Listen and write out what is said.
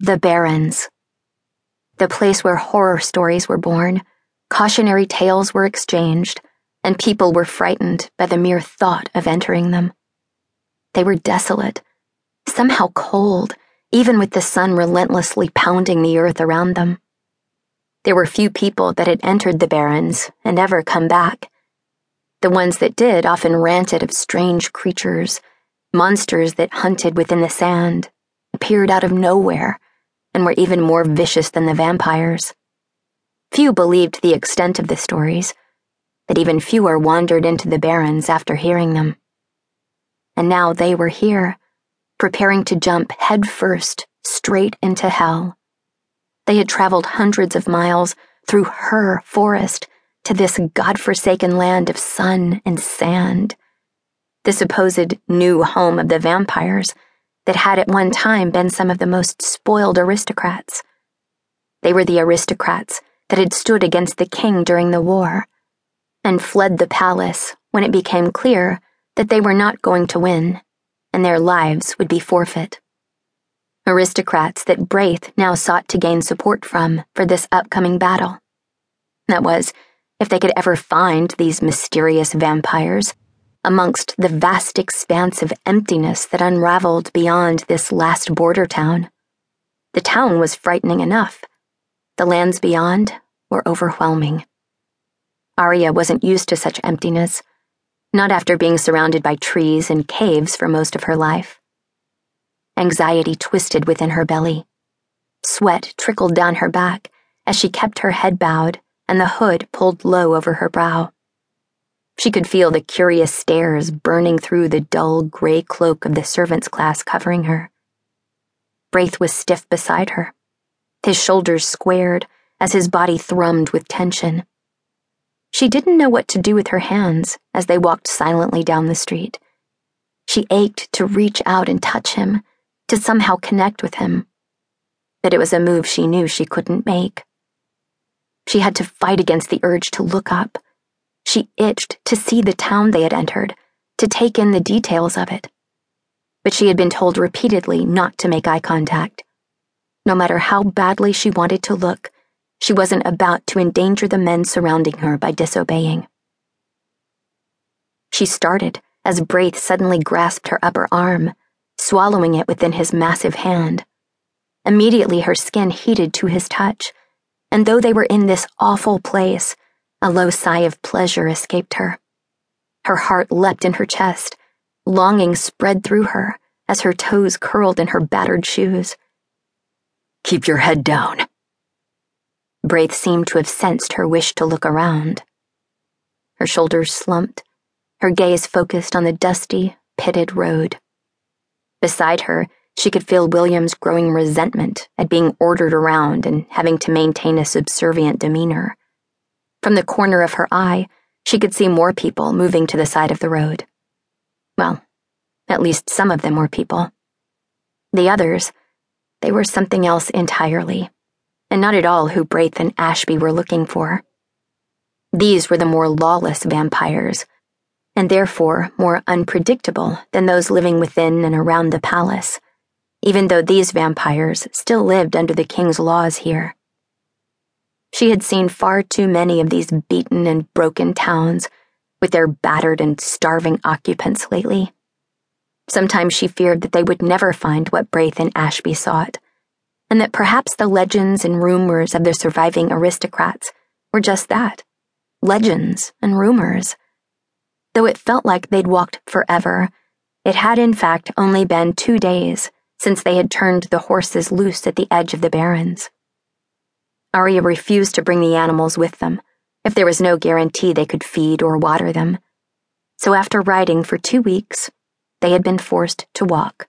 The Barrens. The place where horror stories were born, cautionary tales were exchanged, and people were frightened by the mere thought of entering them. They were desolate, somehow cold, even with the sun relentlessly pounding the earth around them. There were few people that had entered the Barrens and ever come back. The ones that did often ranted of strange creatures, monsters that hunted within the sand, appeared out of nowhere and were even more vicious than the vampires. Few believed the extent of the stories, but even fewer wandered into the barrens after hearing them. And now they were here, preparing to jump headfirst straight into hell. They had traveled hundreds of miles through her forest to this god-forsaken land of sun and sand, the supposed new home of the vampires that had at one time been some of the most spoiled aristocrats. They were the aristocrats that had stood against the king during the war and fled the palace when it became clear that they were not going to win and their lives would be forfeit. Aristocrats that Braith now sought to gain support from for this upcoming battle. That was, if they could ever find these mysterious vampires amongst the vast expanse of emptiness that unraveled beyond this last border town. The town was frightening enough. The lands beyond were overwhelming. Aria wasn't used to such emptiness, not after being surrounded by trees and caves for most of her life. Anxiety twisted within her belly. Sweat trickled down her back as she kept her head bowed and the hood pulled low over her brow. She could feel the curious stares burning through the dull gray cloak of the servants' class covering her. Braith was stiff beside her, his shoulders squared as his body thrummed with tension. She didn't know what to do with her hands as they walked silently down the street. She ached to reach out and touch him, to somehow connect with him. But it was a move she knew she couldn't make. She had to fight against the urge to look up she itched to see the town they had entered, to take in the details of it. But she had been told repeatedly not to make eye contact. No matter how badly she wanted to look, she wasn't about to endanger the men surrounding her by disobeying. She started as Braith suddenly grasped her upper arm, swallowing it within his massive hand. Immediately her skin heated to his touch, and though they were in this awful place, a low sigh of pleasure escaped her. Her heart leapt in her chest, longing spread through her as her toes curled in her battered shoes. Keep your head down. Braith seemed to have sensed her wish to look around. Her shoulders slumped, her gaze focused on the dusty, pitted road. Beside her, she could feel William's growing resentment at being ordered around and having to maintain a subservient demeanor. From the corner of her eye, she could see more people moving to the side of the road. Well, at least some of them were people. The others, they were something else entirely, and not at all who Braith and Ashby were looking for. These were the more lawless vampires, and therefore more unpredictable than those living within and around the palace, even though these vampires still lived under the king's laws here. She had seen far too many of these beaten and broken towns with their battered and starving occupants lately. Sometimes she feared that they would never find what Braith and Ashby sought, and that perhaps the legends and rumors of the surviving aristocrats were just that legends and rumors. Though it felt like they'd walked forever, it had in fact only been two days since they had turned the horses loose at the edge of the barrens. Aria refused to bring the animals with them, if there was no guarantee they could feed or water them. So after riding for two weeks, they had been forced to walk.